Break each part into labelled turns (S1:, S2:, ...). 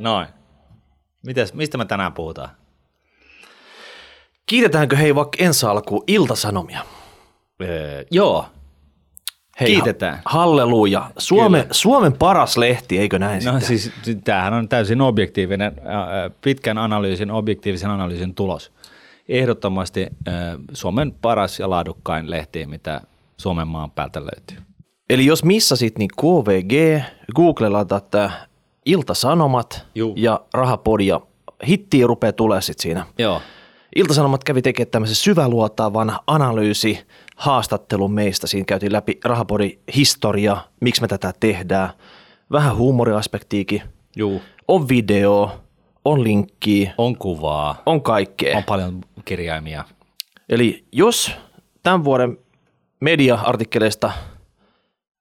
S1: Noin. Mites, mistä me tänään puhutaan?
S2: Kiitetäänkö hei vaikka ensi alkuun iltasanomia?
S1: Öö, joo,
S2: Hei,
S1: Kiitetään.
S2: Ha- halleluja. Suome, Suomen paras lehti, eikö näin
S1: no
S2: sitten?
S1: siis tämähän on täysin objektiivinen, pitkän analyysin, objektiivisen analyysin tulos. Ehdottomasti Suomen paras ja laadukkain lehti, mitä Suomen maan päältä löytyy.
S2: Eli jos missasit, niin KVG, Googlella tätä Iltasanomat
S1: Juu.
S2: ja Rahapodi ja hittiä rupeaa tulee sitten siinä.
S1: Joo.
S2: Iltasanomat kävi tekemään tämmöisen syväluotaavan analyysi, haastattelun meistä. Siinä käytiin läpi Rahapodin historia, miksi me tätä tehdään, vähän huumoriaspektiikin.
S1: Juu.
S2: On video, on linkki,
S1: On kuvaa,
S2: on kaikkea.
S1: on paljon kirjaimia.
S2: Eli jos tämän vuoden media-artikkeleista,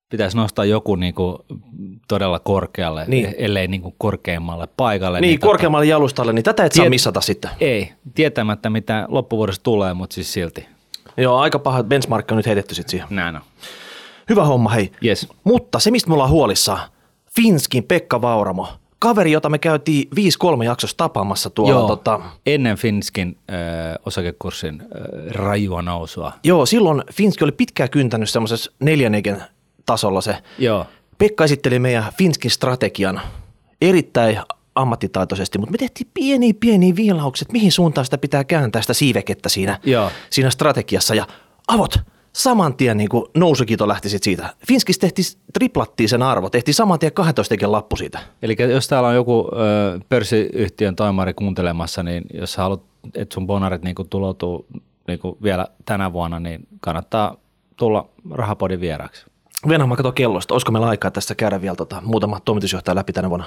S1: Pitäisi nostaa joku niinku todella korkealle,
S2: Niin.
S1: ellei niinku korkeammalle paikalle.
S2: niin
S1: tota-
S2: korkeammalle jalustalle, niin tätä et saa
S1: Tiet-
S2: missata sitten.
S1: Ei, tietämättä mitä loppuvuodesta tulee, mutta siis silti.
S2: Joo, aika paha benchmark on nyt heitetty sitten siihen.
S1: Näin on.
S2: Hyvä homma, hei.
S1: Yes.
S2: Mutta se, mistä me ollaan huolissaan, Finskin Pekka Vauramo, kaveri, jota me käytiin 5-3 jaksossa tapaamassa tuolla.
S1: Joo,
S2: Tota,
S1: ennen Finskin ö, osakekurssin ö, rajua nousua.
S2: joo, silloin Finski oli pitkään kyntänyt semmoisessa neljännekin tasolla se.
S1: Joo.
S2: Pekka esitteli meidän Finskin strategian erittäin ammattitaitoisesti, mutta me tehtiin pieniä pieniä viilaukset, mihin suuntaan sitä pitää kääntää sitä siivekettä siinä,
S1: Joo.
S2: siinä strategiassa. Ja avot, saman tien niin kuin nousukito lähti sit siitä. Finskis tehtiin, triplattiin sen arvo, tehtiin saman tien 12 tekin lappu siitä.
S1: Eli jos täällä on joku ö, pörssiyhtiön toimari kuuntelemassa, niin jos sä haluat, että sun bonarit niinku tuloutuu niinku vielä tänä vuonna, niin kannattaa tulla rahapodin vieraaksi.
S2: Venä, mä katson kellosta. Olisiko meillä aikaa tässä käydä vielä tota, muutama toimitusjohtaja läpi tänä vuonna?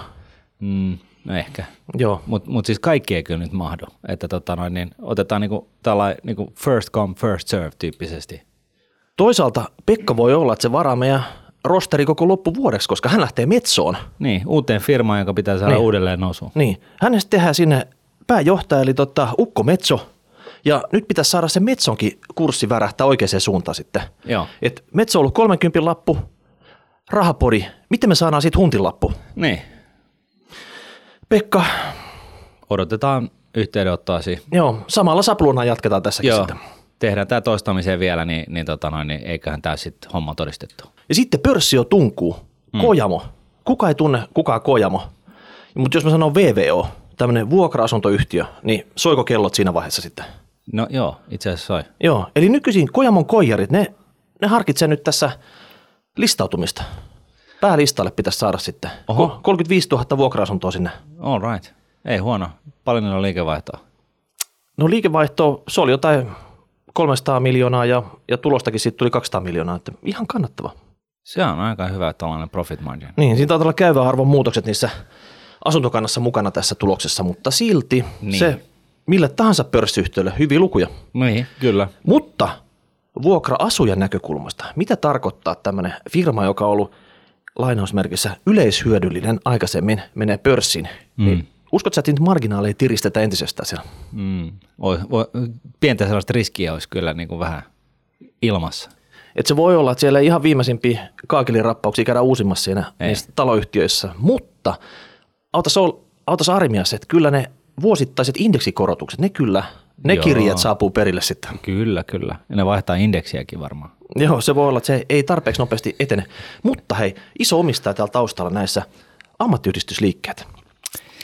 S1: Mm, no ehkä.
S2: Joo.
S1: Mutta mut siis kaikki ei kyllä nyt mahdu. Että tota noin, niin otetaan niinku tällainen niinku first come, first serve tyyppisesti.
S2: Toisaalta Pekka voi olla, että se varaa meidän rosteri koko loppuvuodeksi, koska hän lähtee Metsoon.
S1: Niin, uuteen firmaan, joka pitää saada
S2: Niin.
S1: uudelleen nousuun.
S2: Niin, hänestä tehdään sinne pääjohtaja, eli tota, Ukko Metso. Ja nyt pitäisi saada se Metsonkin kurssi värähtää oikeaan suuntaan sitten.
S1: Joo.
S2: Et Metso on ollut 30 lappu, rahapodi. Miten me saadaan siitä huntin lappu?
S1: Niin,
S2: Pekka,
S1: odotetaan yhteydenottoasi.
S2: joo, samalla sapluunaan jatketaan tässäkin
S1: Joo,
S2: sitten.
S1: tehdään tämä toistamiseen vielä, niin, niin, tota noin, niin eiköhän tämä sitten homma todistettu.
S2: Ja sitten pörssi jo tunkuu. Kojamo. Kuka ei tunne kukaan Kojamo? Mutta jos mä sanon VVO, tämmöinen vuokra-asuntoyhtiö, niin soiko kellot siinä vaiheessa sitten?
S1: No joo, itse asiassa soi.
S2: Joo, eli nykyisin Kojamon koijarit, ne, ne harkitsee nyt tässä listautumista. Päälistalle pitäisi saada sitten.
S1: Oho.
S2: Ko- 35 000 vuokra-asuntoa sinne.
S1: All right. Ei huono. Paljon niillä on liikevaihtoa.
S2: No liikevaihto, se oli jotain 300 miljoonaa ja, ja tulostakin siitä tuli 200 miljoonaa, että ihan kannattava.
S1: Se on aika hyvä tällainen profit margin.
S2: Niin, siinä taitaa olla käyvä arvon muutokset niissä asuntokannassa mukana tässä tuloksessa, mutta silti
S1: niin.
S2: se millä tahansa pörssiyhtiölle hyviä lukuja.
S1: Niin, kyllä.
S2: Mutta vuokra-asujan näkökulmasta, mitä tarkoittaa tämmöinen firma, joka on ollut lainausmerkissä yleishyödyllinen aikaisemmin, menee pörssiin, mm. niin uskotko sä, että niitä marginaaleja tiristetään entisestään siellä?
S1: Mm. Oi, voi, pientä sellaista riskiä olisi kyllä niin kuin vähän ilmassa.
S2: Et se voi olla, että siellä ei ihan viimeisimpiä kaakelirappauksia käydään uusimmassa siinä taloyhtiöissä, mutta autas, ol, autas armias, että kyllä ne vuosittaiset indeksikorotukset, ne kyllä, ne
S1: Joo.
S2: kirjat saapuu perille sitten.
S1: Kyllä, kyllä. Ja ne vaihtaa indeksiäkin varmaan.
S2: Joo, se voi olla, että se ei tarpeeksi nopeasti etene. Mutta hei, iso omistaja täällä taustalla näissä ammattiyhdistysliikkeet.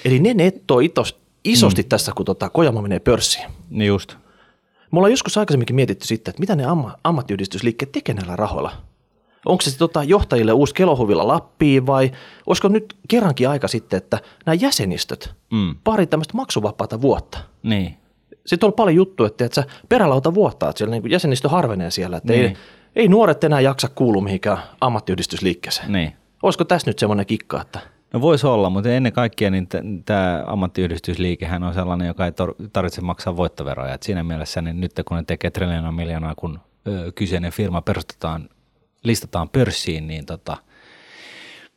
S2: Eli ne nettoo itos, isosti mm. tässä, kun tota Kojamo menee pörssiin.
S1: Niin just.
S2: Me ollaan joskus aikaisemminkin mietitty sitten, että mitä ne amma, ammattiyhdistysliikkeet tekee näillä rahoilla. Onko se tota johtajille uusi kelohuvilla Lappiin vai olisiko nyt kerrankin aika sitten, että nämä jäsenistöt,
S1: Mm.
S2: pari tämmöistä maksuvapaata vuotta.
S1: Niin.
S2: Sitten on paljon juttuja, että, että perälauta vuotta, että siellä niin jäsenistö harvenee siellä, että
S1: Niin.
S2: ei, ei nuoret enää jaksa kuulua mihinkään ammattiyhdistysliikkeeseen.
S1: Niin.
S2: Olisiko tässä nyt semmoinen kikka, että
S1: No voisi olla, mutta ennen kaikkea niin tämä ammattiyhdistysliikehän on sellainen, joka ei tor- tarvitse maksaa voittoveroja. Et siinä mielessä niin nyt kun ne tekee triljoonaa miljoonaa, kun ö, kyseinen firma perustetaan, listataan pörssiin, niin tota,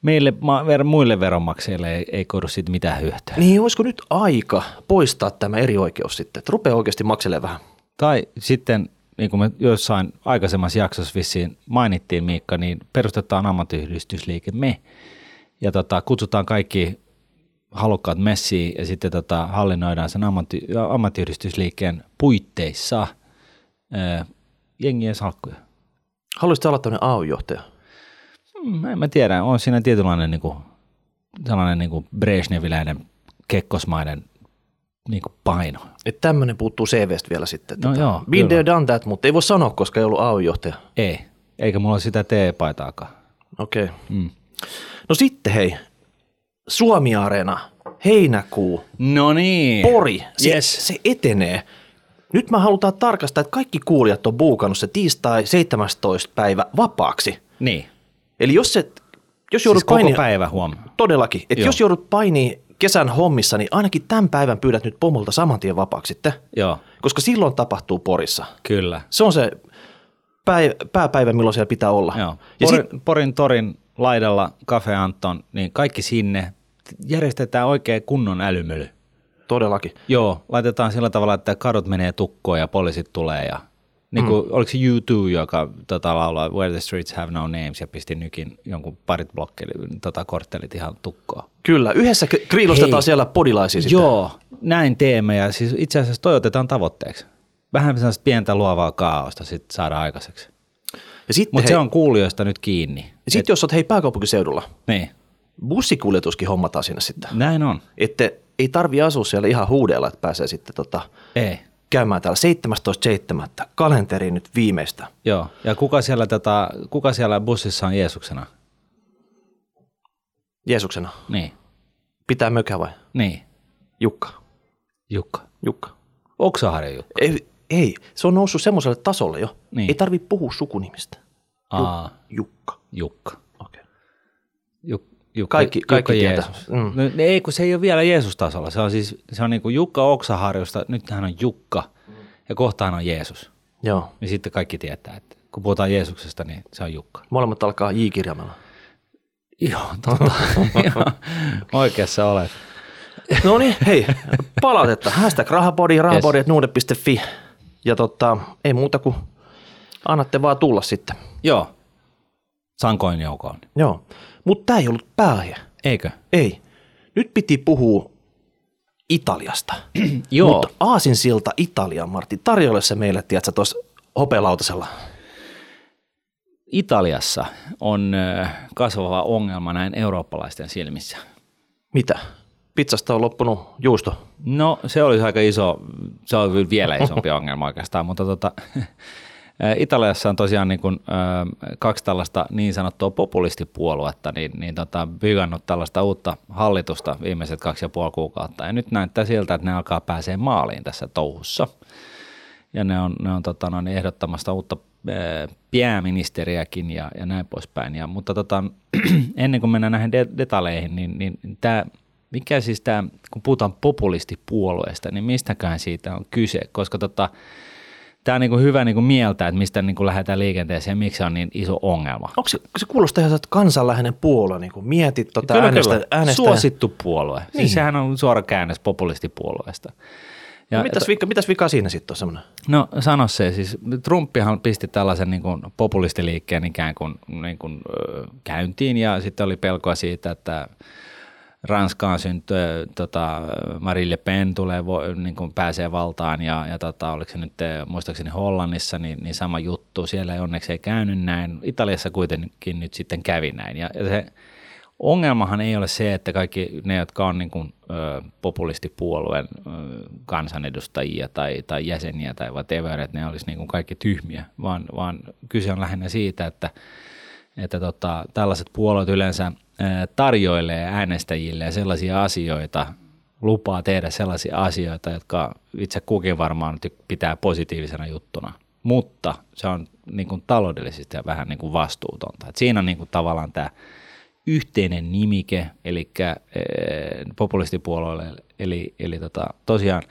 S1: meille ma- ver- muille veronmaksajille ei, ei koidu siitä mitään hyötyä.
S2: niin olisiko nyt aika poistaa tämä eri oikeus sitten, että rupeaa oikeasti makselemaan vähän.
S1: Tai sitten, niin kuin me jossain aikaisemmassa jaksossa vissiin mainittiin Miikka, niin perustetaan ammattiyhdistysliike me ja tota, kutsutaan kaikki halukkaat messiin ja sitten tota, hallinnoidaan sen ammatti, ammattiyhdistysliikkeen puitteissa ää, jengien salkkuja.
S2: Haluaisitko olla tämmöinen AY-johtaja?
S1: Mm, En mä tiedä, on siinä tietynlainen niin kuin, sellainen niin kuin Brezhneviläinen kekkosmainen niin kuin paino.
S2: Että tämmöinen puuttuu CVstä vielä sitten.
S1: No joo,
S2: Been there, done that, mutta ei voi sanoa, koska ei ollut AY-johtaja.
S1: Ei, eikä mulla ole sitä teepaitaakaan.
S2: Okei. Okay.
S1: Mm.
S2: No sitten hei, Suomi-areena, heinäkuu,
S1: No niin.
S2: Pori, se,
S1: Yes.
S2: se etenee. Nyt mä halutaan tarkastaa, että kaikki kuulijat on buukannut se tiistai 17. päivä vapaaksi.
S1: Niin.
S2: Eli jos, se, jos joudut
S1: Siis koko
S2: painia,
S1: päivä huom.
S2: todellakin, että jos joudut painii kesän hommissa, niin ainakin tämän päivän pyydät nyt pomolta saman tien vapaaksi sitten,
S1: Joo,
S2: koska silloin tapahtuu Porissa.
S1: kyllä.
S2: Se on se päivä, pääpäivä, milloin siellä pitää olla.
S1: Joo.
S2: Ja
S1: Porin,
S2: sit,
S1: Porin torin laidalla Cafe Anton, niin kaikki sinne. Järjestetään oikein kunnon älymöly.
S2: Todellakin.
S1: Joo, laitetaan sillä tavalla, että kadut menee tukkoon ja poliisit tulee ja niin kuin, mm. oliko se U2, joka tota, laulaa Where the Streets Have No Names ja pisti nykin jonkun parit blokkeli, tota, korttelit ihan tukkoon.
S2: Kyllä, yhdessä kriilostetaan
S1: Hei.
S2: siellä podilaisia sitten.
S1: Joo, näin teemme ja siis itse asiassa toi otetaan tavoitteeksi. Vähän sellaista pientä luovaa kaaosta sitten saada aikaiseksi.
S2: Sitten
S1: Mutta se on kuulijoista nyt kiinni.
S2: sit jos olet hei pääkaupunkiseudulla,
S1: Niin,
S2: bussikuljetuskin hommataan sinne sitten.
S1: näin on.
S2: Että ei tarvi asua siellä ihan huudeella, että pääsee sitten tota,
S1: Ei.
S2: käymään täällä 17.7. kalenteriin nyt viimeistä.
S1: Joo, ja kuka siellä, tota, kuka siellä bussissa on Jeesuksena?
S2: Jeesuksena.
S1: Niin,
S2: Pitää mökä vai?
S1: niin,
S2: Jukka.
S1: Jukka.
S2: Jukka.
S1: Oksaharja Jukka.
S2: Ei, ei, se on noussut semmoiselle tasolle jo.
S1: Niin.
S2: Ei tarvi puhua sukunimistä.
S1: Aa,
S2: Jukka.
S1: Jukka.
S2: Okay.
S1: Juk, Jukka,
S2: Kaikki- kaikki
S1: Jukka
S2: tietää.
S1: Jeesus.
S2: Mm.
S1: No, ei, kun se ei ole vielä Jeesus-tasolla. Se on siis se on niin kuin Jukka Oksaharjusta, nyt hän on Jukka ja kohta hän on Jeesus.
S2: Joo.
S1: Niin sitten kaikki tietää, että kun puhutaan Jeesuksesta, niin se on Jukka.
S2: Molemmat alkaa J-kirjaimella.
S1: Joo, totta. Oikeassa olet.
S2: No niin, hei, palautetta. Hashtag rahapodi, rahapodi.nuude.fi. Ja tota, ei muuta kuin annatte vaan tulla sitten.
S1: Joo, sankoin joukoon.
S2: Joo, mutta tämä ei ollut pääaihe.
S1: Eikö?
S2: Ei. Nyt piti puhua Italiasta.
S1: Joo.
S2: Mutta Aasinsilta Italia, Martti, tarjoile se meille, tiedätkö, tuossa hopelautasella.
S1: Italiassa on kasvava ongelma näin eurooppalaisten silmissä.
S2: Mitä? Pizzasta on loppunut juusto.
S1: No se olisi aika iso, se on vielä isompi ongelma oikeastaan, mutta tota, Italiassa on tosiaan niin kuin, ö, kaksi tällaista niin sanottua populistipuoluetta, niin, niin tota, bygannut tällaista uutta hallitusta viimeiset kaksi ja puoli kuukautta. Ja nyt näyttää siltä, että ne alkaa pääsee maaliin tässä touhussa. Ja ne on, ne on tota, no, niin ehdottamasta uutta ö, pääministeriäkin ja, ja näin poispäin. Ja, mutta tota, ennen kuin mennään näihin de- detaljeihin, niin, niin tämä, mikä siis tämä, kun puhutaan populistipuolueesta, niin mistäkään siitä on kyse, koska tota, tämä on niin kuin hyvä niin kuin mieltää, että mistä niin kuin lähdetään liikenteeseen ja miksi se on niin iso ongelma.
S2: Onko se, se kuulostaa ihan, että kansanläheinen puolue, niin kuin mietit tota äänestä, äänestä.
S1: Suosittu puolue. Niin.
S2: Niin.
S1: Siis sehän on suora käännös populistipuolueesta. Ja,
S2: No, mitäs, vika, mitäs vikaa siinä sitten on semmoinen?
S1: No sano se, siis Trumpihan pisti tällaisen niin kuin populistiliikkeen ikään kuin, niin kuin käyntiin ja sitten oli pelkoa siitä, että Ranskaan syntyy, tota, Marine Le Pen tulee, niin kuin pääsee valtaan ja, ja tota, oliko se nyt eh, muistaakseni Hollannissa, niin, niin sama juttu. Siellä ei onneksi ei käynyt näin. Italiassa kuitenkin nyt sitten kävi näin ja, ja se ongelmahan ei ole se, että kaikki ne, jotka on niin kuin, ö, populistipuolueen ö, kansanedustajia tai, tai jäseniä tai whatever, että ne olisi niin kuin kaikki tyhmiä, vaan, vaan kyse on lähinnä siitä, että, että tota, tällaiset puolueet yleensä tarjoilee äänestäjille sellaisia asioita, lupaa tehdä sellaisia asioita, jotka itse kukin varmaan pitää positiivisena juttuna, mutta se on niin kuin taloudellisesti vähän niin kuin vastuutonta. Et siinä on niin kuin tavallaan tämä yhteinen nimike, eli populistipuolueelle, eli, eli tota, tosiaan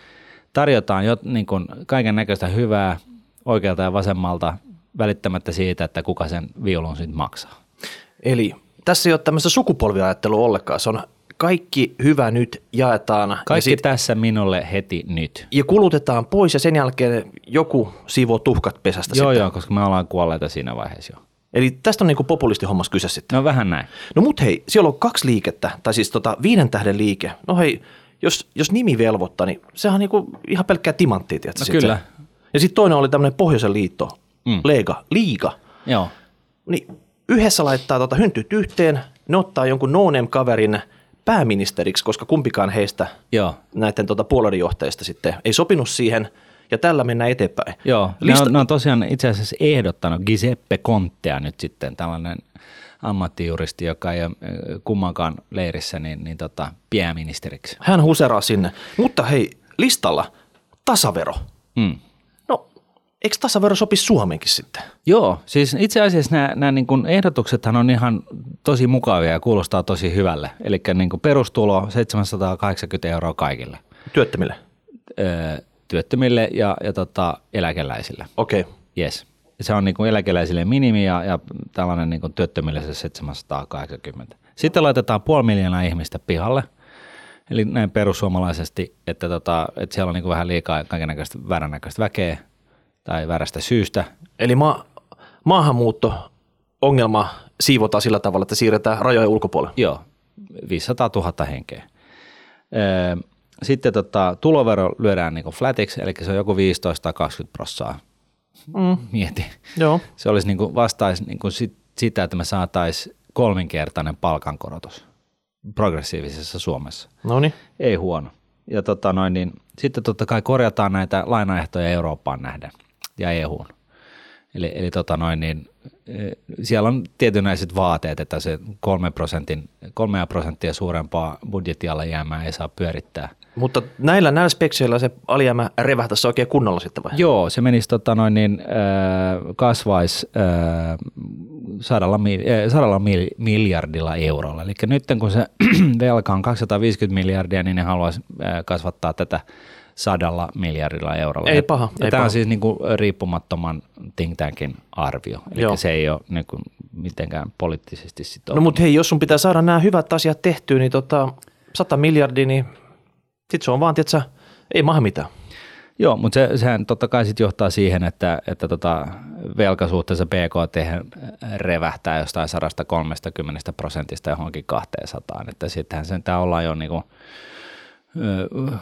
S1: tarjotaan jo niin kuin kaiken näköistä hyvää oikealta ja vasemmalta välittämättä siitä, että kuka sen viulun sitten maksaa.
S2: Eli tässä ei ole tämmöistä sukupolviajattelua ollenkaan. Se on kaikki hyvä nyt jaetaan ja,
S1: Kaikki
S2: sit,
S1: tässä minulle heti nyt.
S2: ja kulutetaan pois ja sen jälkeen joku siivoo tuhkat pesästä
S1: Joo,
S2: sitten.
S1: joo, koska me ollaan kuolleita siinä vaiheessa jo.
S2: Eli tästä on niin populistihommas kyse sitten.
S1: No vähän näin.
S2: No mut hei, siellä on kaksi liikettä, tai siis tota viiden tähden liike. No hei, jos, jos nimi velvoittaa, niin sehän on niinku ihan pelkkää timanttia, tiedätkö?
S1: No
S2: sit
S1: kyllä.
S2: Se. Ja sitten toinen oli tämmöinen Pohjoisen liitto,
S1: Mm.
S2: Lega, Liiga.
S1: Joo.
S2: Niin yhdessä laittaa tota hyntyt yhteen, ne ottaa jonkun no kaverin pääministeriksi, koska kumpikaan heistä
S1: Joo.
S2: näiden tota puolueiden sitten ei sopinut siihen, ja tällä mennään eteenpäin.
S1: Joo, ne,
S2: Lista-
S1: on, ne on tosiaan itse asiassa ehdottanut Giuseppe Contea nyt sitten, tällainen ammattijuristi, joka ei ole kummankaan leirissä, niin, niin tota, pääministeriksi.
S2: Hän huseraa sinne. Mutta hei, listalla tasavero.
S1: Mm.
S2: Eikö tasavero sopi Suomenkin sitten?
S1: Joo, siis itse asiassa nämä, nämä niin kuin ehdotuksethan on ihan tosi mukavia ja kuulostaa tosi hyvälle. Eli niin kuin perustulo 780 euroa kaikille
S2: Työttömille.
S1: öö, työttömille ja, ja tota, eläkeläisille.
S2: Okei. Okay.
S1: Yes. Se on niin kuin eläkeläisille minimi ja, ja tällainen niin kuin työttömille se 780. Sitten laitetaan puoli miljoonaa ihmistä pihalle. Eli näin perussuomalaisesti, että, tota, että siellä on niin vähän liikaa kaikenlaista väränäköistä väkeä tai värästä syystä.
S2: Eli ma- maahanmuutto ongelma siivotaan sillä tavalla, että siirretään rajojen ulkopuolelle.
S1: Joo, 500 000 henkeä. Öö, Sitten tota, tulovero lyödään niin flatiksi, eli se on joku 15 tai 20 prossaa.
S2: Mm.
S1: Mieti.
S2: Joo.
S1: Se olisi niin kuin vastaisi niin kuin sit, sitä, että me saataisiin kolminkertainen palkankorotus progressiivisessa Suomessa.
S2: No niin.
S1: Ei huono. Ja tota noin, niin, sitten totta kai korjataan näitä lainaehtoja Eurooppaan nähden ja EUn. Eli, eli tota noin, niin, eh, siellä on tietynäiset vaateet, että se kolme prosentin, kolmea prosenttia suurempaa budjettialijäämää ei saa pyörittää.
S2: Mutta näillä, näillä spekseillä se alijäämä revähtäisi oikein kunnolla sitten vai?
S1: Joo, se menisi tota noin, niin, äh, kasvaisi äh, sadalla, äh, sadalla mil, miljardilla eurolla. Eli nyt kun se velka on 250 miljardia, niin ne haluaisi kasvattaa tätä sadalla miljardilla eurolla.
S2: Ei paha,
S1: Ja
S2: ei
S1: tämä
S2: paha.
S1: on siis niin kuin riippumattoman think tankin arvio. Eli
S2: Joo.
S1: se ei ole niin kuin mitenkään poliittisesti sitova.
S2: No mutta hei, jos sun pitää saada nämä hyvät asiat tehtyä, niin tota, 100 miljardia, niin sit se on vaan, tietsä, ei maha mitään.
S1: Joo, mutta se, sehän totta kai sit johtaa siihen, että, että tota velka suhteessa BKT revähtää jostain 130 prosentista johonkin 200. Että sittenhän sen tää ollaan jo niinku,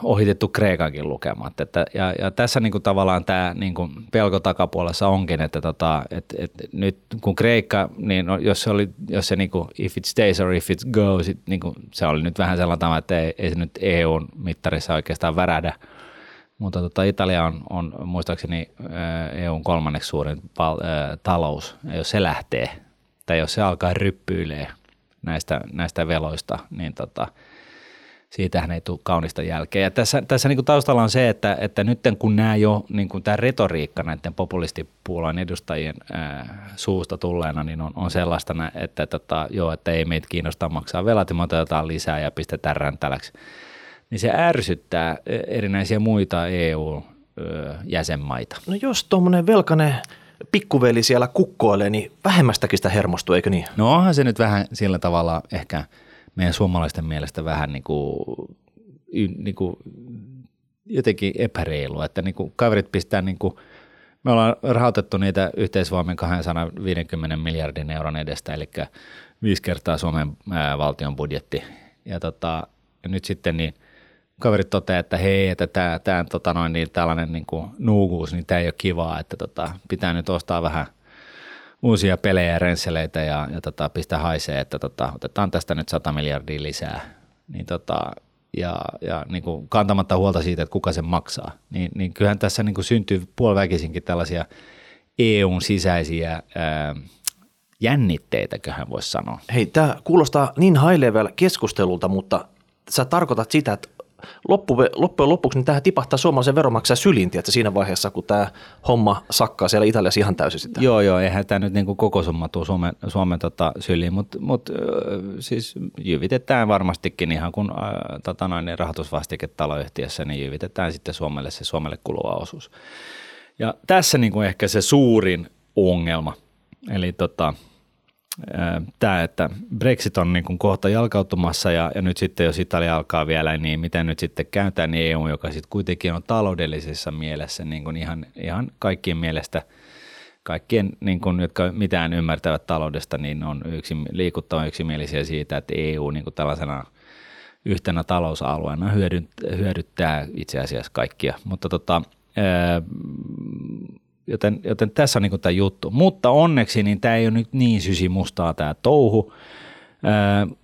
S1: ohitettu Kreikankin lukemat. Että, ja, ja tässä niinku tavallaan tämä niinku pelko takapuolessa onkin, että tota, et, et nyt kun Kreikka, niin no, jos se, oli, jos se niinku, if it stays or if it goes, it, niinku, se oli nyt vähän sellainen, että ei, ei se nyt EUn mittarissa oikeastaan värähdä, mutta tota, Italia on, on muistaakseni EUn kolmanneksi suurin val, ää, talous. Ja jos se lähtee, tai jos se alkaa ryppyilee näistä, näistä veloista, niin tota, siitähän ei tule kaunista jälkeen. Ja tässä, tässä niin kuin taustalla on se, että, että nyt kun nämä jo, niin kuin tämä retoriikka näiden populistipuolueen edustajien ää, suusta tulleena, niin on, on sellaista, että, tota, joo, että ei meitä kiinnosta maksaa velat me otetaan lisää ja pistetään räntäläksi niin se ärsyttää erinäisiä muita EU-jäsenmaita.
S2: No jos tuommoinen velkainen pikkuveli siellä kukkoilee, niin vähemmästäkin sitä hermostuu, eikö niin?
S1: No onhan se nyt vähän sillä tavalla ehkä meidän suomalaisten mielestä vähän niin kuin, niin kuin jotenkin epäreilua, että niin kuin kaverit pistää niin kuin, me ollaan rahoitettu niitä yhteisvoimin 250 miljardin euron edestä, eli viisi kertaa Suomen ää, valtion budjetti. Ja, tota, ja nyt sitten niin kaverit toteaa, että hei, että tämä, tota niin tällainen niin kuin nuukuus, niin tämä ei ole kivaa, että tota, pitää nyt ostaa vähän uusia pelejä ja rensseleitä ja, ja tota, pistää haisee, että tota, otetaan tästä nyt 100 miljardia lisää. Niin tota, ja, ja niin kuin kantamatta huolta siitä, että kuka sen maksaa, niin, niin kyllähän tässä niin kuin syntyy puoliväkisinkin tällaisia EUn sisäisiä ää, jännitteitäköhän voisi sanoa.
S2: Hei, tämä kuulostaa niin high level keskustelulta, mutta sä tarkoitat sitä, että loppujen lopuksi niin tähän tipahtaa suomalaisen veronmaksajan syliin, että siinä vaiheessa, kun tämä homma sakkaa siellä Italiassa ihan täysin sitä.
S1: Joo, joo, eihän tämä nyt niinku koko summa tuu Suomen, Suomen tota syliin, mutta mut, siis jyvitetään varmastikin ihan kun äh, tota noin, niin rahoitusvastike taloyhtiössä, niin jyvitetään sitten Suomelle se Suomelle kuluva osuus. Ja tässä niinku ehkä se suurin ongelma, eli tota, tämä, että Brexit on niin kuin kohta jalkautumassa ja, ja nyt sitten jos Italia alkaa vielä, niin miten nyt sitten käytetään niin EU, joka sitten kuitenkin on taloudellisessa mielessä niin kuin ihan, ihan kaikkien mielestä kaikkien, niin kuin, jotka mitään ymmärtävät taloudesta, niin on yksi, liikuttavan yksimielisiä siitä, että EU niin kuin tällaisena yhtenä talousalueena hyödyttää itse asiassa kaikkia. Mutta tota, joten, joten tässä on niin tämä juttu. Mutta onneksi niin tämä ei ole nyt niin sysimustaa tämä touhu.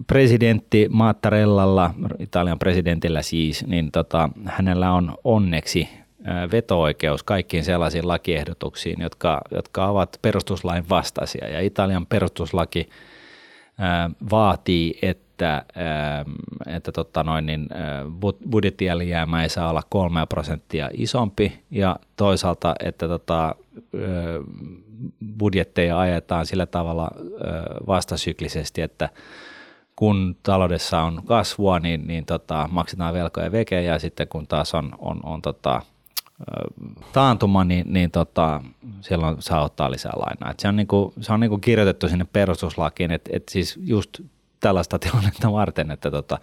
S1: Presidentti Mattarellalla, Italian presidentillä siis, niin tota, hänellä on onneksi veto-oikeus kaikkiin sellaisiin lakiehdotuksiin, jotka, jotka ovat perustuslain vastaisia. Ja Italian perustuslaki vaatii, että, että tota noin, niin budjettialijäämä ei saa olla kolme prosenttia isompi ja toisaalta, että tota, budjetteja ajetaan sillä tavalla vastasyklisesti, että kun taloudessa on kasvua, niin, niin tota, maksetaan velkoja veke ja sitten kun taas on, on, on tota, taantuma, niin, niin tota, silloin saa ottaa lisää lainaa. Et se on, niinku, se on niinku kirjoitettu sinne perustuslakiin, että et siis just tällaista tilannetta varten, että tota,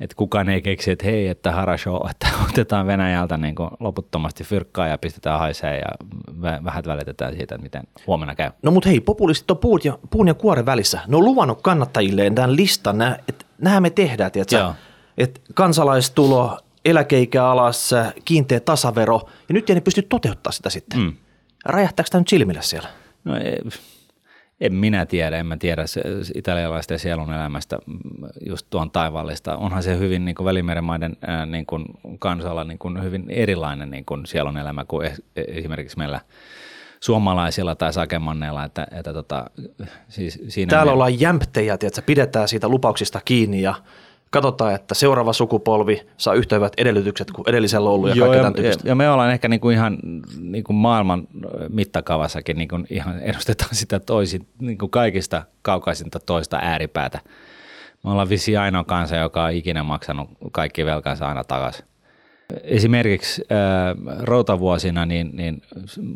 S1: et kukaan ei keksi, että hei, että harasho, että otetaan Venäjältä niin loputtomasti fyrkkaa ja pistetään haisee ja vähän välitetään siitä, että miten huomenna käy.
S2: No mutta hei, populistit on puun ja, puun ja kuoren välissä. Ne on luvannut kannattajilleen tämän listan, että nämä me tehdään, tiedätkö? Että kansalaistulo, eläkeikä alas, kiinteä tasavero, ja nyt ei ne pysty toteuttamaan sitä sitten. Mm. Räjähtääkö tämä nyt silmille siellä?
S1: No ei, en minä tiedä, en mä tiedä se, italialaisten sielun elämästä mm, just tuon taivaallista. Onhan se hyvin niin kuin välimeren maiden ää, niin kuin kansalla niin kuin hyvin erilainen niin kuin sielun elämä kuin esimerkiksi meillä suomalaisilla tai sakemanneilla. Että, että tota, siis siinä
S2: Täällä me... ollaan jämptejä, että pidetään siitä lupauksista kiinni ja – katsotaan, että seuraava sukupolvi saa yhtä hyvät edellytykset kuin edellisellä ollut ja Joo, ja,
S1: ja, ja me ollaan ehkä niinku ihan niinku maailman mittakaavassakin niinku ihan edustetaan sitä toisin, niinku kaikista kaukaisinta toista ääripäätä. Me ollaan visi ainoa kansa, joka on ikinä maksanut kaikki velkansa aina takaisin. Esimerkiksi äh, routavuosina, niin, niin,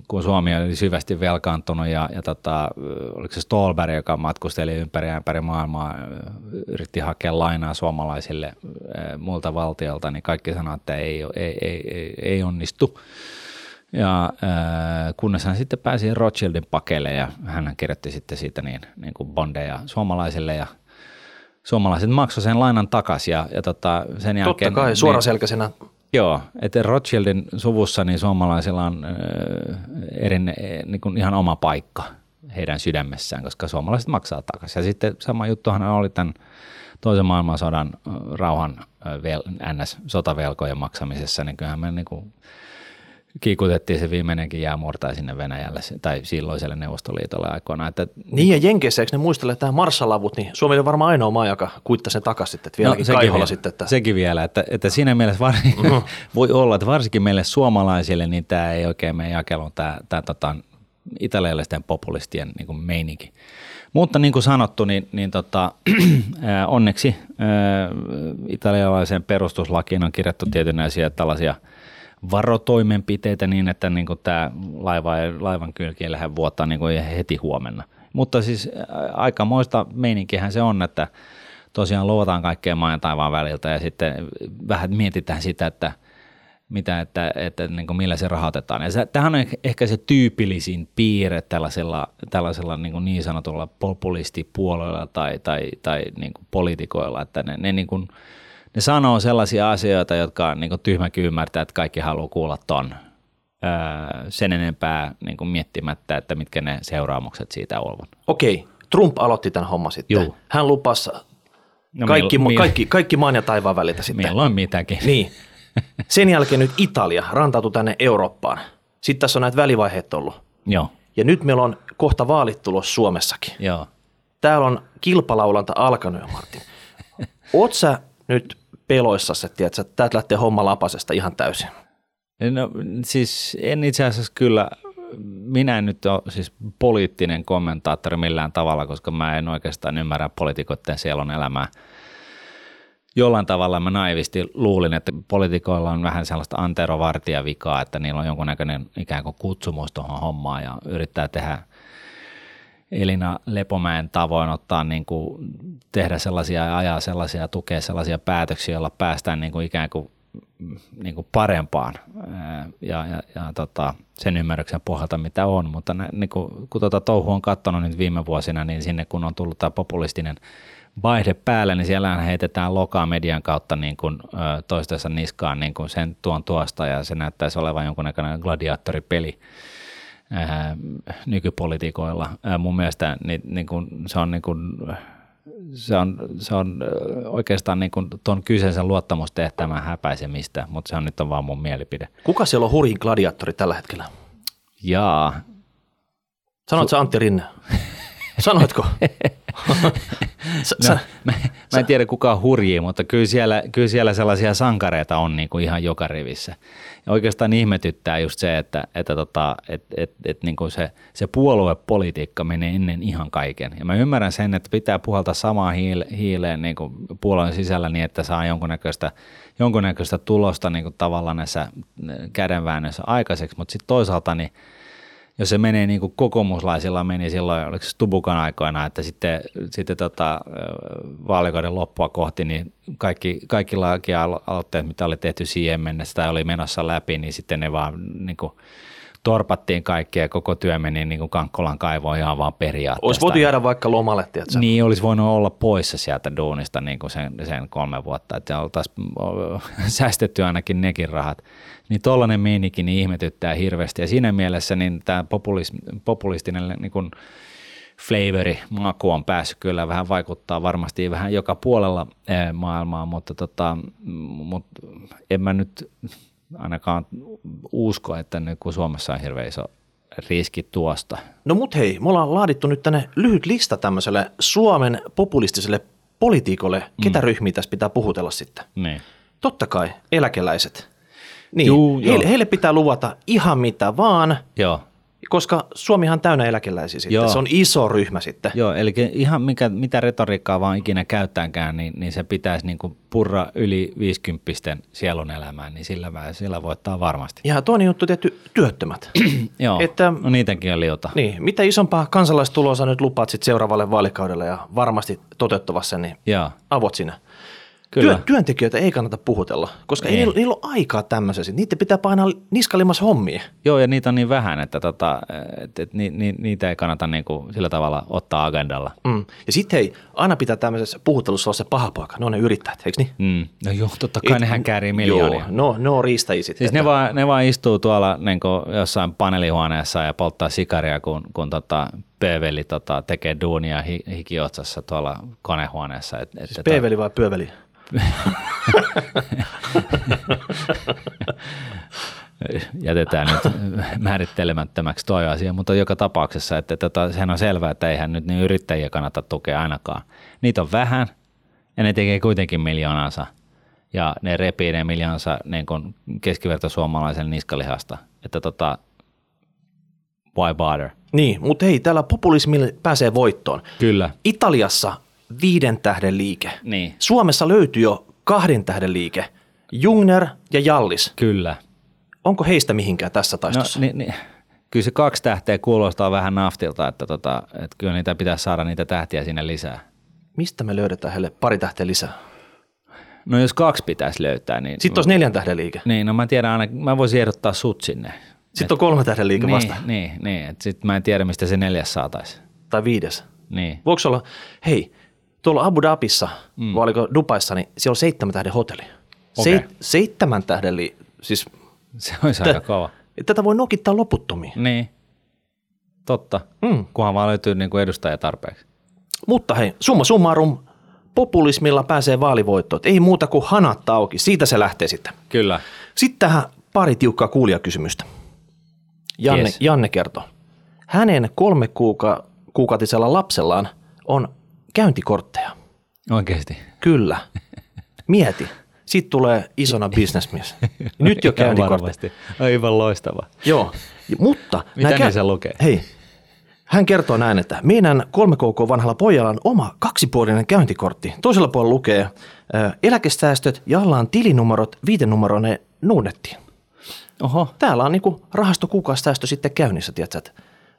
S1: kun Suomi oli syvästi velkaantunut ja, ja tota, oliko se Stolberg, joka matkusteli ympäri, ympäri maailmaa, yritti hakea lainaa suomalaisille äh, muilta valtiolta, niin kaikki sanoivat, että ei, ei, ei, ei, ei onnistu. Ja äh, kunnes hän sitten pääsi Rothschildin pakelle ja hän kirjoitti sitten siitä niin, niin kuin bondeja suomalaisille ja suomalaiset maksoivat sen lainan takaisin ja, ja tota, sen jälkeen...
S2: Totta kai, suoraselkäisenä
S1: Joo, että Rothschildin suvussa niin suomalaisilla on äh, erin, niin kuin ihan oma paikka heidän sydämessään, koska suomalaiset maksaa takaisin. Ja sitten sama juttuhan oli tämän toisen maailmansodan rauhan NS-sotavelkojen maksamisessa, niin kyllähän me niin kuin kiikutettiin se viimeinenkin jäämurtaja sinne Venäjälle tai silloiselle Neuvostoliitolle aikoina. Että,
S2: niin ja Jenkeissä, eikö ne muistele tähän Marshallavut, niin Suomi oli varmaan ainoa maa, joka kuittasi sen takaisin, että vieläkin no, sekin vielä, sitten. Että...
S1: Sekin vielä, että, että siinä mielessä var... mm-hmm. voi olla, että varsinkin meille suomalaisille, niin tämä ei oikein mene jakeluun, tämä, tämä tota, italialaisten populistien niin kuin meininki. Mutta niin kuin sanottu, niin, niin tota, onneksi italialaisen perustuslakiin on kirjattu tietynlaisia tällaisia – varotoimenpiteitä niin, että niin kuin tämä laiva, laivan kylki ei lähde vuottaa niin kuin heti huomenna. Mutta siis aikamoista meininkihän se on, että tosiaan luotaan kaikkea maan ja taivaan väliltä ja sitten vähän mietitään sitä, että mitä, että, että niin kuin millä se rahoitetaan. Ja tämähän on ehkä se tyypillisin piirre tällaisella, tällaisella niin, kuin niin sanotulla populistipuolella tai, tai, tai niin kuin poliitikoilla, että ne, ne niin kuin – ne sanoo sellaisia asioita, jotka niin kuin tyhmäkin ymmärtää, että kaikki haluaa kuulla ton. Öö, sen enempää niin miettimättä, että mitkä ne seuraamukset siitä ovat.
S2: Okei, Trump aloitti tämän homman sitten. Juu. Hän lupasi no, kaikki, mil, kaikki, kaikki maan ja taivaan välitä sitten.
S1: Milloin mitäkin.
S2: Niin. Sen jälkeen nyt Italia rantautui tänne Eurooppaan. Sitten tässä on näitä välivaiheet ollut.
S1: Joo.
S2: Ja nyt meillä on kohta vaalit tulos Suomessakin.
S1: Joo.
S2: Täällä on kilpalaulanta alkanut jo, Martin. Oot sä nyt peloissa, että että täältä lähtee homma lapasesta ihan täysin?
S1: No siis en itse asiassa kyllä, minä en nyt ole siis poliittinen kommentaattori millään tavalla, koska mä en oikeastaan ymmärrä poliitikoiden sielun elämää. Jollain tavalla mä naivisti luulin, että poliitikoilla on vähän sellaista vikaa, että niillä on jonkunnäköinen ikään kuin kutsumus tuohon hommaan ja yrittää tehdä Elina Lepomäen tavoin ottaa niin kuin, tehdä sellaisia ja ajaa sellaisia ja tukea sellaisia päätöksiä, joilla päästään niin kuin ikään kuin niin kuin parempaan ja, ja, ja tota, sen ymmärryksen pohjalta, mitä on. Mutta niin kuin, kun tuota touhu on katsonut nyt viime vuosina, niin sinne kun on tullut tämä populistinen vaihde päälle, niin siellä heitetään lokaa median kautta niin kuin, toistensa niskaan niin kuin sen tuon tuosta ja se näyttäisi olevan jonkunnäköinen gladiaattoripeli ää, nykypolitiikoilla. Ää, mun mielestä niin, niin kuin, se on niin kuin, se on, se on oikeastaan niin kuin tuon kyseisen luottamustehtävän häpäisemistä, mutta se on nyt on vaan mun mielipide.
S2: Kuka siellä on hurjin gladiaattori tällä hetkellä?
S1: Jaa.
S2: Sanoitko Su- Antti Rinne? Sanoitko?
S1: no, mä, mä en tiedä kuka on hurjia, mutta kyllä siellä, kyllä siellä sellaisia sankareita on niin kuin ihan joka rivissä. Ja oikeastaan ihmetyttää just se, että, että tota, et, et, et niin kuin se, se puoluepolitiikka menee ennen ihan kaiken. Ja mä ymmärrän sen, että pitää puhaltaa samaa hiile, hiileen niin kuin puolueen sisällä niin, että saa jonkunnäköistä, jonkunnäköistä tulosta niin kuin tavallaan näissä kädenväännöissä aikaiseksi, mutta sitten toisaalta niin – jos se menee niin kuin kokoomuslaisilla meni silloin, oliko se Tubukan aikoina, että sitten, sitten tota, vaalikauden loppua kohti, niin kaikki, kaikki lakialoitteet, mitä oli tehty siihen mennessä tai oli menossa läpi, niin sitten ne vaan niin kuin, torpattiin kaikkea ja koko työ meni niin kuin Kankkolan kaivoon ihan vaan periaatteessa.
S2: Olisi voitu jäädä vaikka lomalle,
S1: tiedätkö? Niin, olisi voinut olla poissa sieltä duunista niin kuin sen, sen kolme vuotta, että oltaisiin säästetty ainakin nekin rahat. Niin tollainen meininki niin ihmetyttää hirveästi ja siinä mielessä niin tämä populis, populistinen niin kuin flavori, maku on päässyt kyllä vähän vaikuttaa varmasti vähän joka puolella maailmaa, mutta, tota, mutta en mä nyt ainakaan usko, että nyt kun Suomessa on hirveän iso riski tuosta.
S2: No mut hei, me ollaan laadittu nyt tänne lyhyt lista tämmöiselle Suomen populistiselle politiikolle. Ketä mm. ryhmiä tässä pitää puhutella sitten?
S1: Niin.
S2: Totta kai, eläkeläiset. Niin, Juu, heille, heille pitää luvata ihan mitä vaan.
S1: Joo
S2: koska Suomihan on täynnä eläkeläisiä sitten. Joo. Se on iso ryhmä sitten.
S1: Joo, eli ihan mikä, mitä retoriikkaa vaan ikinä käyttääkään, niin, niin se pitäisi niin kuin purra yli 50 sielun elämään, niin sillä, sillä voittaa varmasti.
S2: Ja toinen juttu tietty työttömät.
S1: Joo, että, no niitäkin on liota.
S2: Niin, mitä isompaa kansalaistuloa sä nyt lupaat sitten seuraavalle vaalikaudelle ja varmasti toteuttavassa, niin Joo. avot sinä. Kyllä. Työ, työntekijöitä ei kannata puhutella, koska ei, niillä, niillä ole aikaa tämmöisessä. Niitä pitää painaa niskalimassa hommia.
S1: Joo, ja niitä on niin vähän, että tota, et, et, ni, ni, niitä ei kannata niinku sillä tavalla ottaa agendalla.
S2: Mm. Ja sitten hei, aina pitää tämmöisessä puhuttelussa olla se paha poika. Ne on ne yrittäjät, eikö niin?
S1: Mm. No joo, totta kai et, nehän käärii miljoonia.
S2: Joo, no, no riistäjiä sitten.
S1: Siis ne vaan, ne vaan istuu tuolla niin jossain paneelihuoneessa ja polttaa sikaria, kun, kun tota, Pööveli tota, tekee duunia hi, hikiotsassa tuolla konehuoneessa. Et,
S2: siis et, Pööveli vai Pööveli?
S1: jätetään nyt määrittelemättömäksi toi asia, mutta joka tapauksessa, että tota, sehän on selvää, että eihän nyt niin yrittäjiä kannata tukea ainakaan. Niitä on vähän ja ne tekee kuitenkin miljoonansa ja ne repii ne miljoonansa niin kuin keskivertosuomalaisen niskalihasta, että tota, why bother?
S2: Niin, mutta hei, täällä populismi pääsee voittoon.
S1: Kyllä.
S2: Italiassa viiden tähden liike.
S1: Niin.
S2: Suomessa löytyy jo kahden tähden liike. Jungner ja Jallis.
S1: Kyllä.
S2: Onko heistä mihinkään tässä no, taistossa?
S1: No, niin, niin. Kyllä se kaksi tähteä kuulostaa vähän naftilta, että, tota, että kyllä niitä pitäisi saada niitä tähtiä sinne lisää.
S2: Mistä me löydetään heille pari tähteä lisää?
S1: No jos kaksi pitäisi löytää, niin...
S2: Sitten olisi neljän tähden liike.
S1: Niin, no mä tiedän aina, mä voisin ehdottaa sut sinne.
S2: Sitten on kolme tähden liike
S1: niin,
S2: vasta.
S1: Niin, niin sitten mä en tiedä, mistä se neljäs saataisiin.
S2: Tai viides.
S1: Niin.
S2: Voiko olla, hei, tuolla Abu Dhabissa, mm. vai oliko Dubaissa, niin siellä on seitsemän tähden hotelli. Okay. Se, seitsemän tähden, li, siis...
S1: Se olisi aika kova.
S2: Tätä voi nokittaa loputtomiin.
S1: Niin, totta, mm. kunhan vaan löytyy niin kuin edustaja tarpeeksi.
S2: Mutta hei, summa summarum, populismilla pääsee vaalivoittoon. Ei muuta kuin hanat auki, siitä se lähtee sitten.
S1: Kyllä.
S2: Sitten tähän pari tiukkaa kuulijakysymystä. Janne, yes. Janne kertoo. Hänen kolme kuuka, kuukautisella lapsellaan on käyntikortteja.
S1: Oikeasti?
S2: Kyllä. Mieti. Sitten tulee isona bisnesmies. Nyt jo käyntikortti.
S1: Aivan loistava.
S2: Joo, mutta...
S1: Mitä kä- se lukee?
S2: Hei, hän kertoo näin, että meidän kolme KK vanhalla pojalla on oma kaksipuolinen käyntikortti. Toisella puolella lukee eläkesäästöt ja alla on tilinumerot, viitenumeroinen nuunnettiin.
S1: Oho.
S2: Täällä on niinku rahastokuukausisäästö sitten käynnissä, tiedätkö, että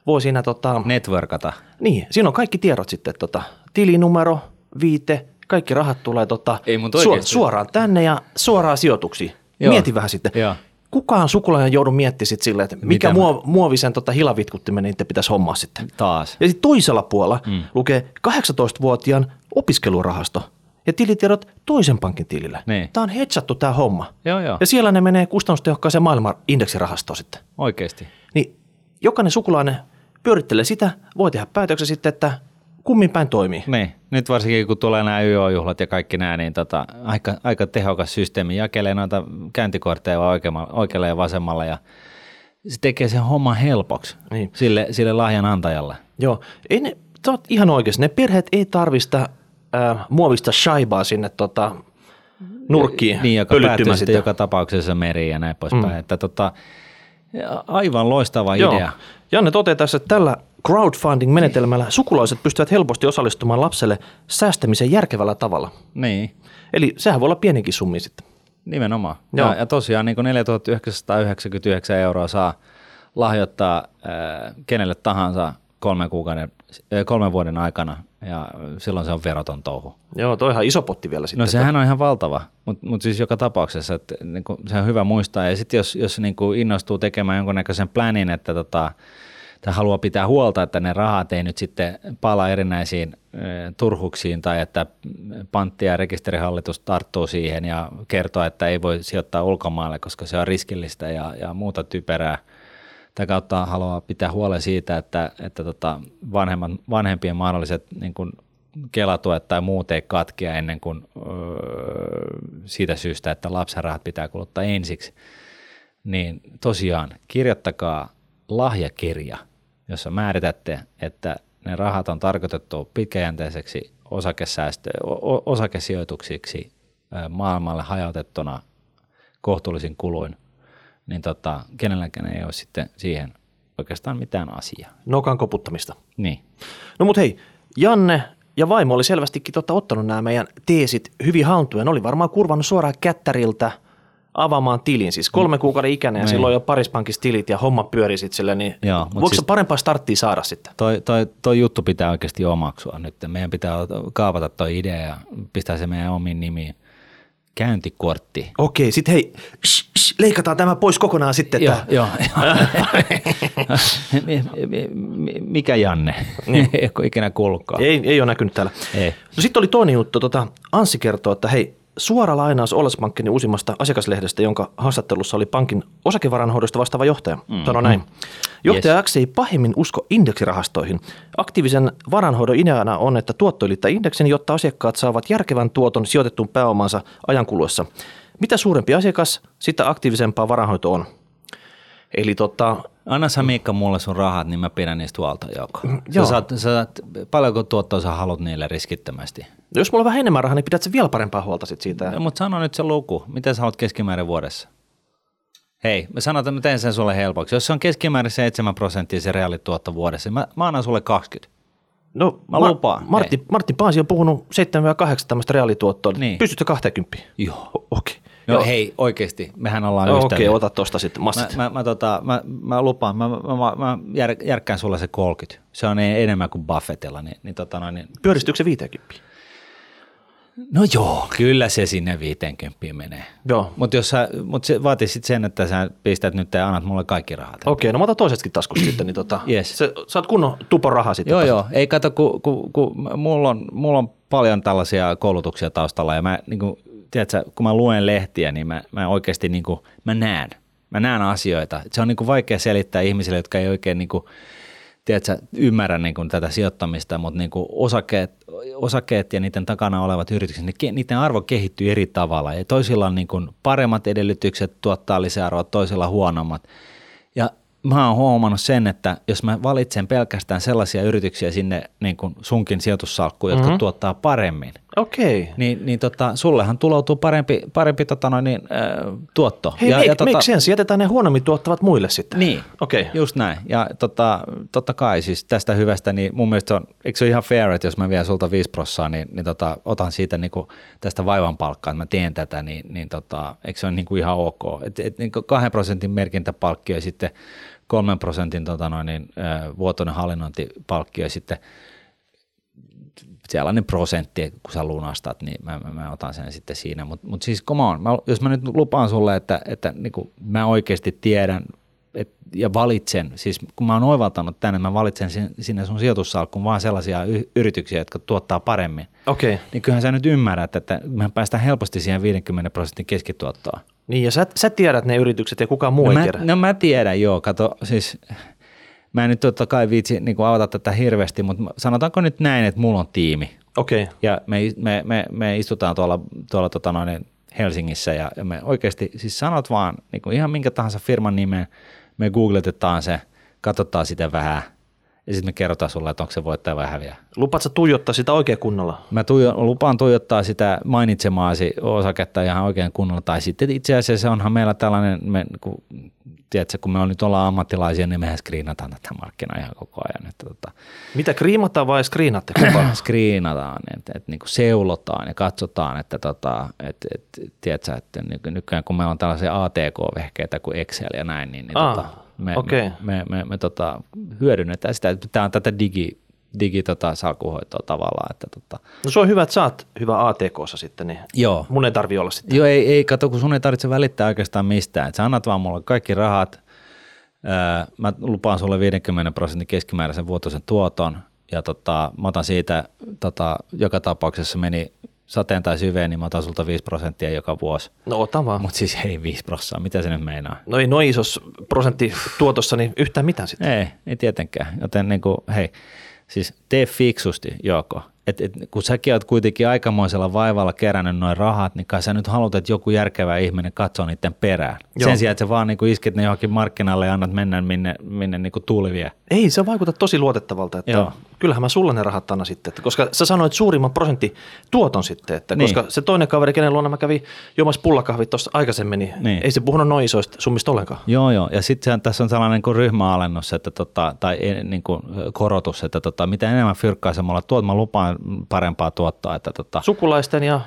S2: voi siinä tota...
S1: Networkata.
S2: Niin, siinä on kaikki tiedot sitten, tota, tilinumero, viite, kaikki rahat tulee tota,
S1: Ei,
S2: su- suoraan tänne ja suoraan sijoituksiin.
S1: Joo.
S2: Mieti vähän sitten.
S1: Joo.
S2: Kukaan sukulainen joudu miettimään sit silleen, että mikä
S1: Mitä
S2: muo- muovisen tota hilavitkuttimen niiden pitäisi hommaa sitten.
S1: Taas.
S2: Ja sitten toisella puolella mm. lukee 18-vuotiaan opiskelurahasto ja tilitiedot toisen pankin tilillä.
S1: Niin.
S2: Tämä on hetsattu tämä homma.
S1: Joo, joo.
S2: Ja siellä ne menee kustannustehokkaaseen maailman indeksirahastoon sitten.
S1: Oikeasti.
S2: Niin jokainen sukulainen pyörittelee sitä, voi tehdä päätöksen sitten, että kummin päin toimii.
S1: Niin. Nyt varsinkin kun tulee nämä YO-juhlat ja kaikki nämä, niin tota, aika, aika tehokas systeemi. Jakelee noita käyntikortteja oikealle, oikealle ja vasemmalle ja se tekee sen homman helpoksi
S2: Niin.
S1: sille, sille lahjan antajalle.
S2: Joo, ei ne, sä oot ihan oikeassa, ne perheet ei tarvista äh, muovista shaibaa sinne tota, nurkkiin
S1: Niin, joka päättyy sitten joka tapauksessa meriin ja näin poispäin. Mm. Että tota, aivan loistava
S2: Joo.
S1: idea.
S2: Janne toteaa tässä, että tällä crowdfunding-menetelmällä sukulaiset pystyvät helposti osallistumaan lapselle säästämisen järkevällä tavalla.
S1: Niin,
S2: Eli sehän voi olla pienikin summi sitten.
S1: nimenomaan.
S2: Joo.
S1: Ja, ja tosiaan niin kuin 4999 euroa saa lahjoittaa äh, kenelle tahansa kolmen, kuukauden, äh, kolmen vuoden aikana ja silloin se on veroton touhu.
S2: Joo, toi on ihan iso potti vielä sitten.
S1: No sehän on ihan valtava, mutta mut siis joka tapauksessa, että niin se on hyvä muistaa. Ja sitten jos, jos niin kuin innostuu tekemään jonkunnäköisen planin, että tota, tai haluaa pitää huolta, että ne rahat ei nyt sitten pala erinäisiin e, turhuksiin tai että pantti- ja rekisterihallitus tarttuu siihen ja kertoo, että ei voi sijoittaa ulkomaille, koska se on riskillistä ja, ja muuta typerää. Tätä kautta haluaa pitää huolen siitä, että, että tota vanhemmat, vanhempien mahdolliset niin kuin kelatuet tai muut ei katkea ennen kuin öö, siitä syystä, että lapsen rahat pitää kuluttaa ensiksi. Niin tosiaan kirjoittakaa lahjakirja, jossa määritätte, että ne rahat on tarkoitettu pitkäjänteiseksi osakesäästö, osakesijoituksiksi maailmalle hajautettuna kohtuullisin kuluin, niin tota, kenelläkään ei ole sitten siihen oikeastaan mitään asiaa.
S2: Nokan koputtamista.
S1: Niin.
S2: No mut hei, Janne ja vaimo oli selvästikin totta ottanut nämä meidän teesit hyvin haltuun. Oli varmaan kurvannut suoraan kättäriltä avaamaan tilin. Siis kolme kuukauden ikäinen ja
S1: Niin.
S2: silloin jo parispankissa tilit ja homma pyöri sitten sille, niin
S1: Joo,
S2: voiko siis...
S1: siis-
S2: parempaa starttia saada sitten?
S1: Toi, toi, toi juttu pitää oikeasti omaksua nyt. Meidän pitää kaavata toi idea ja pistää se meidän omiin nimiin. Käyntikortti.
S2: Okei, sitten hei, sh, sh, leikataan tämä pois kokonaan sitten.
S1: Joo, joo. Mi- mi- mi- Mikä Janne? Ei ole ikinä kuullutkaan.
S2: Ei, ei ole näkynyt täällä.
S1: Ei.
S2: No sitten oli toinen juttu. Tota, Anssi kertoo, että hei, suora lainaus Oles Bankin uusimmasta asiakaslehdestä, jonka haastattelussa oli pankin osakevaranhoidosta vastaava johtaja. Mm. Sano näin. Johtaja yes. X ei pahemmin usko indeksirahastoihin. Aktiivisen varanhoidon ideana on, että tuotto ylittää indeksin, jotta asiakkaat saavat järkevän tuoton sijoitettuun pääomansa ajan kuluessa. Mitä suurempi asiakas, sitä aktiivisempaa varanhoito on. Eli tota,
S1: Anna sä Miikka mulle sun rahat, niin mä pidän niistä huolta joko.
S2: joo.
S1: Sä saat, sä saat, paljonko tuottoa sä haluat niille riskittömästi?
S2: Jos mulla on vähän enemmän rahaa, niin pidät sä vielä parempaa huolta sit siitä.
S1: No, mutta sano nyt se luku. Mitä sä haluat keskimäärin vuodessa? Hei, mä sanotaan, mä teen sen sulle helpoksi. Jos se on keskimäärin 7 prosenttia se reaalituotto vuodessa, niin mä, mä annan sulle 20.
S2: No,
S1: Mä lupaan.
S2: Martti, Martti Paasi on puhunut 7-8 tämmöistä reaalituottoa.
S1: Niin.
S2: Pystytkö 20?
S1: Joo.
S2: Okei.
S1: No
S2: Joo.
S1: hei, oikeasti, mehän ollaan ystäviä.
S2: Okei, ota tosta sitten
S1: Mä,
S2: massit.
S1: mä, mä, tota, mä, mä lupaan, mä, mä, mä, mä jär, järkkään sulle se 30. Se on enemmän kuin Buffettilla. Niin, niin, tota noin, niin,
S2: Pyöristyykö se 50?
S1: No joo, kyllä se sinne 50 menee.
S2: Joo.
S1: Mutta mut se vaatii sitten sen, että sä pistät nyt ja annat mulle kaikki rahat.
S2: Okei, no mä otan toisetkin taskusta sitten, niin tota,
S1: Yes.
S2: se, saat kunnon tupon rahaa sitten.
S1: Joo, joo. Ei kato, kun ku, ku, mulla, on, mulla on paljon tällaisia koulutuksia taustalla ja mä, niin kuin, tiedätkö, kun mä luen lehtiä, niin mä, mä oikeasti niin kuin, mä näen. Mä näen asioita. Se on niin vaikea selittää ihmisille, jotka ei oikein niin kuin, tiedätkö, ymmärrä niin kuin, tätä sijoittamista, mutta niin kuin osakkeet, osakkeet ja niiden takana olevat yritykset, ke- niiden arvo kehittyy eri tavalla. Ja toisilla on niin kuin, paremmat edellytykset tuottaa lisäarvoa, toisilla huonommat. Ja mä oon huomannut sen, että jos mä valitsen pelkästään sellaisia yrityksiä sinne niin kuin sunkin sijoitussalkkuun, jotka mm-hmm. tuottaa paremmin,
S2: Okei.
S1: niin, niin tota, sullehan tuloutuu parempi, parempi tota noin, niin, äh, tuotto.
S2: Hei, ja, make, make sense, jätetään ne huonommin tuottavat muille sitten.
S1: Niin,
S2: Okei.
S1: just näin. Ja tota, totta kai siis tästä hyvästä, niin mun mielestä on, eikö se ole ihan fair, että jos mä vien sulta 5 prossaa, niin, niin tota, otan siitä niin kuin tästä vaivan palkkaa, että mä teen tätä, niin, niin tota, eikö se ole niin kuin ihan ok. Et, et, niin kuin kahden prosentin merkintäpalkkio ja sitten kolmen prosentin tota noin, niin, äh, vuotuinen hallinnointipalkkio ja sitten sellainen prosentti, kun sä lunastat, niin mä, mä, mä otan sen sitten siinä. Mutta mut siis come on, mä, jos mä nyt lupaan sulle, että, että niin kuin mä oikeasti tiedän et, ja valitsen, siis kun mä oon oivaltanut tänne, mä valitsen sinne sun sijoitussalkkuun vaan sellaisia y- yrityksiä, jotka tuottaa paremmin.
S2: Okei. Okay.
S1: Niin kyllähän sä nyt ymmärrät, että me päästään helposti siihen 50 prosentin keskituottoon.
S2: Niin ja sä, sä tiedät ne yritykset ja kukaan muu
S1: no
S2: ei
S1: mä,
S2: tiedä.
S1: No mä tiedän, joo. Kato, siis mä en nyt totta kai viitsi niin avata tätä hirveästi, mutta sanotaanko nyt näin, että mulla on tiimi.
S2: Okei. Okay.
S1: Ja me, me, me, me istutaan tuolla, tuolla tota noin Helsingissä ja me oikeasti, siis sanot vaan niin kuin ihan minkä tahansa firman nimen, me googletetaan se, katsotaan sitä vähän ja sitten me kerrotaan sulle, että onko se voittaja vai häviä.
S2: Lupaat sä tuijottaa sitä oikein kunnolla?
S1: Mä tuijo, lupaan tuijottaa sitä mainitsemaasi osaketta ihan oikein kunnolla. Tai sitten itse asiassa onhan meillä tällainen, me, kun, tiedätkö, kun me on nyt ollaan ammattilaisia, niin mehän skriinataan tätä markkinaa ihan koko ajan. Että, tota,
S2: Mitä kriimataan vai skriinatte?
S1: skriinataan, että, että niin kuin seulotaan ja katsotaan, että, tota, että, että, tiedätkö, että nykyään kun meillä on tällaisia ATK-vehkeitä kuin Excel ja näin, niin, niin
S2: ah.
S1: tota, me,
S2: okay.
S1: me, me, me, me tota, hyödynnetään sitä. Tämä on tätä digi, digi tota, salkuhoitoa tavallaan. Että, tota.
S2: No se on hyvä, että sä oot hyvä ATKssa sitten, niin
S1: Joo.
S2: mun ei tarvi olla sitten.
S1: Joo, ei, ei kato, kun sun ei tarvitse välittää oikeastaan mistään. Et sä annat vaan mulle kaikki rahat, öö, mä lupaan sulle 50 prosentin keskimääräisen vuotuisen tuoton, ja tota, mä otan siitä, tota, joka tapauksessa meni sateen tai syveen, niin mä otan sulta 5 prosenttia joka vuosi.
S2: No ota vaan.
S1: Mutta siis ei 5 prosenttia, mitä se nyt meinaa?
S2: No ei noin isos prosentti tuotossa, niin yhtään mitään sitten.
S1: Ei, ei tietenkään. Joten niin kuin, hei, siis tee fiksusti, Joko. Et, et, kun säkin oot kuitenkin aikamoisella vaivalla kerännyt noin rahat, niin kai sä nyt haluat, että joku järkevä ihminen katsoo niiden perään. Joo. Sen sijaan, että sä vaan niin isket ne johonkin markkinalle ja annat mennä minne, minne niin tuuli vie.
S2: Ei, se vaikuttaa tosi luotettavalta, että Joo. kyllähän mä sulle ne rahat annan sitten, että koska sä sanoit suurimman prosentti tuoton sitten, että niin. koska se toinen kaveri, kenen luona mä kävin jomassa pullakahvit tuossa aikaisemmin, niin, niin, ei se puhunut noin isoista summista ollenkaan.
S1: Joo, joo, ja sitten tässä on sellainen niin kuin ryhmäalennus että tota, tai niin kuin korotus, että tota, mitä enemmän fyrkkaisemalla tuot, mä lupaan parempaa tuottaa. Että tota,
S2: Sukulaisten ja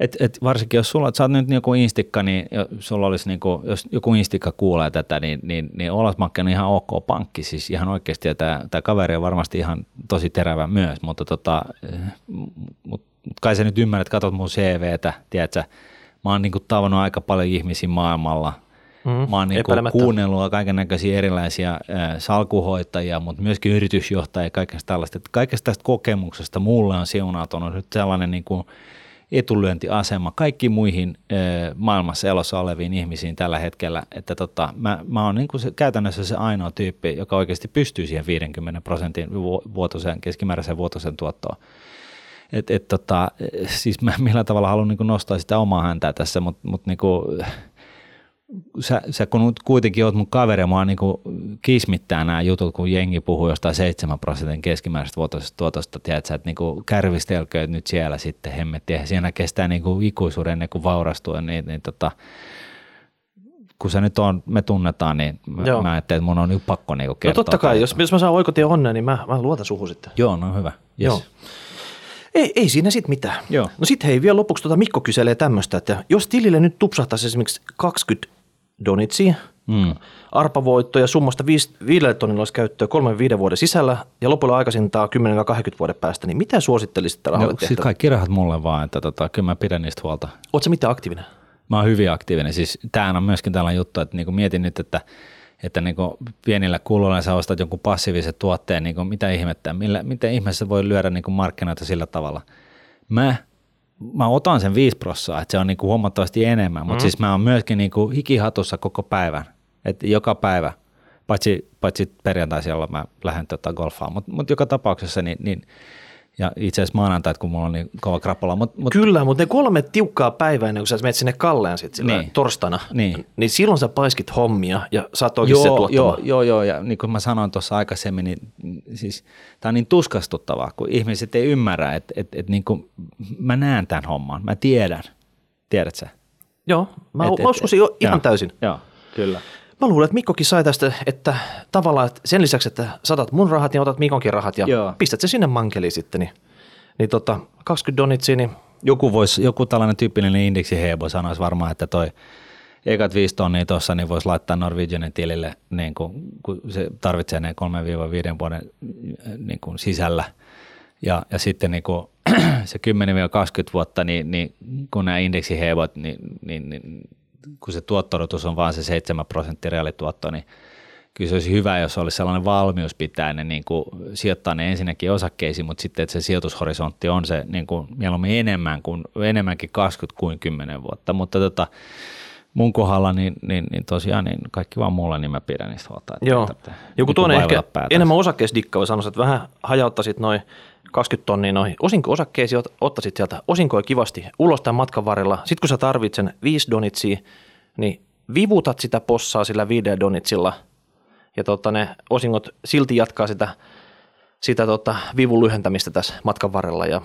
S1: et, et varsinkin jos sulla, sä oot nyt joku instikka, niin sulla olisi niinku, jos joku instikka kuulee tätä, niin, niin, niin Olasmakke on ihan ok pankki, siis ihan oikeasti, ja tämä, tämä kaveri on varmasti ihan tosi terävä myös, mutta tota, mut, kai sä nyt ymmärrät, katsot mun CVtä, tiedätkö, mä oon niinku tavannut aika paljon ihmisiä maailmalla, Mm, mä oon niinku kuunnellut kaiken näköisiä erilaisia äh, salkuhoitajia, mutta myöskin yritysjohtajia ja kaikesta tällaista. Kaikesta tästä kokemuksesta mulle on siunautunut nyt sellainen niinku etulyöntiasema kaikki muihin äh, maailmassa elossa oleviin ihmisiin tällä hetkellä, että tota, mä, mä oon niinku se, käytännössä se ainoa tyyppi, joka oikeasti pystyy siihen 50 prosentin vuotuisen, keskimääräisen vuotuisen tuottoon. Et, et tota, siis mä millä tavalla haluan niin nostaa sitä omaa häntää tässä, mutta mut niinku, sä, sä kun kuitenkin oot mun kaveri, mua niin kismittää nämä jutut, kun jengi puhuu jostain 7 prosentin keskimääräisestä vuotosta tuotosta, tiedätkö, että niin kärvistelköö nyt siellä sitten hemmettiä. Siinä kestää niin kuin ikuisuuden ennen kuin vaurastuu, niin, niin tota, kun se nyt on, me tunnetaan, niin Joo. mä ajattelin, että mun on nyt pakko niin kertoa.
S2: No totta kai, jos, jos mä saan oikotie onnea, niin mä, mä luotan suhu sitten.
S1: Joo, no hyvä. Yes.
S2: Joo. Ei, ei siinä sitten mitään. Joo. No sitten hei, vielä lopuksi tuota Mikko kyselee tämmöistä, että jos tilille nyt tupsahtaisi esimerkiksi 20 donitsia, mm. arpavoittoja summasta 5 tonnilla olisi käyttöä 3-5 vuoden sisällä ja lopulla aikaisintaan 10-20 vuoden päästä, niin mitä suosittelisit rahalle no,
S1: siis kaikki rahat mulle vaan, että tota, kyllä mä pidän niistä huolta.
S2: Oletko mitä aktiivinen?
S1: Mä oon hyvin aktiivinen. Siis tämähän on myöskin tällainen juttu, että niinku mietin nyt, että että niin pienillä kuluilla sä ostat jonkun passiivisen tuotteen, niin mitä ihmettä, millä, miten ihmeessä voi lyödä niin markkinoita sillä tavalla. Mä mä otan sen 5 prossaa, että se on niinku huomattavasti enemmän, mutta mm. siis mä oon myöskin niinku hikihatussa koko päivän, että joka päivä, paitsi, paitsi perjantaisin, jolla mä lähden tota golfaan, mutta mut joka tapauksessa niin, niin ja itse asiassa maanantait, kun mulla on niin kova krapula. Mut,
S2: mut... Kyllä, mutta ne kolme tiukkaa päivää ennen kuin sä menet sinne Kalleen sit niin. torstaina, niin. niin silloin sä paiskit hommia ja sä oot oikein
S1: joo, se joo, joo, joo, ja niin kuin mä sanoin tuossa aikaisemmin, niin siis tämä on niin tuskastuttavaa, kun ihmiset ei ymmärrä, että, että, että niin kuin mä näen tämän homman, mä tiedän, tiedät sä?
S2: Joo, mä, et, mä uskoisin jo ihan
S1: joo,
S2: täysin.
S1: Joo, kyllä.
S2: Mä luulen, että Mikkokin sai tästä, että tavallaan että sen lisäksi, että saatat mun rahat, niin otat Mikonkin rahat ja Joo. pistät se sinne mankeliin sitten. Niin, niin tota, 20 donitsia, niin
S1: joku, vois, joku tällainen tyyppinen indeksihebo sanoisi varmaan, että toi ekat viisi tonnia tuossa, niin voisi laittaa Norwegianin tilille, niin kun, kun se tarvitsee ne 3-5 vuoden niin kun sisällä. Ja, ja sitten niin kun, se 10-20 vuotta, niin, niin kun nämä indeksiheivot, niin, niin, niin kun se tuottorotus on vain se 7 prosenttia reaalituotto, niin kyllä se olisi hyvä, jos olisi sellainen valmius pitää ne niin kuin, sijoittaa ne ensinnäkin osakkeisiin, mutta sitten, että se sijoitushorisontti on se niin kuin, mieluummin enemmän kuin, enemmänkin 20 kuin 10 vuotta, mutta tota, mun kohdalla, niin, niin, niin tosiaan niin kaikki vaan mulle, niin mä pidän niistä huolta.
S2: Joo. Joku niin toinen ehkä päätänsä. enemmän osakkeisdikka sanoa, että vähän hajauttaisit noin 20 tonnia noihin osinko-osakkeisiin, ottaisit sieltä osinkoja kivasti ulos tämän matkan varrella. Sitten kun sä tarvitset sen 5 donitsia, niin vivutat sitä possaa sillä 5 donitsilla ja tota, ne osingot silti jatkaa sitä, sitä tota, vivun lyhentämistä tässä matkan varrella ja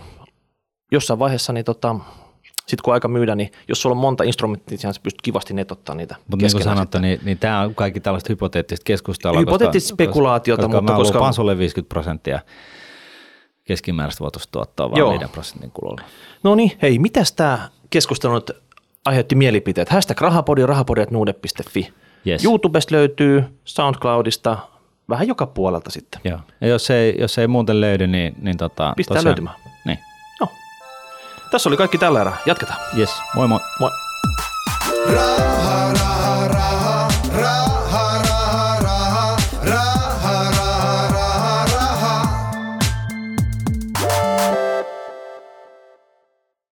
S2: jossain vaiheessa niin tota, sitten kun aika myydä, niin jos sulla on monta instrumenttia, niin sä pystyt kivasti netottaa niitä
S1: Mutta niin kuin sanottu, niin, niin tämä on kaikki tällaista hypoteettista keskustelua.
S2: Hypoteettista koska, spekulaatiota,
S1: koska,
S2: mutta
S1: koska... Mä sulle 50 prosenttia keskimääräistä vuotuistuottoa vaan 5 prosentin kululla.
S2: No niin, hei, mitäs tämä keskustelu nyt aiheutti mielipiteet? Hashtag rahapodi, rahapodi.nuude.fi. Yes. YouTubesta löytyy, SoundCloudista, vähän joka puolelta sitten.
S1: Joo. Ja jos ei, jos ei muuten löydy, niin, niin tota,
S2: Pistää tosiaan, löytymään.
S1: Niin.
S2: Joo. Tässä oli kaikki tällä erää. Jatketaan.
S1: Yes. Moi moi.
S2: Moi. Raha, raha.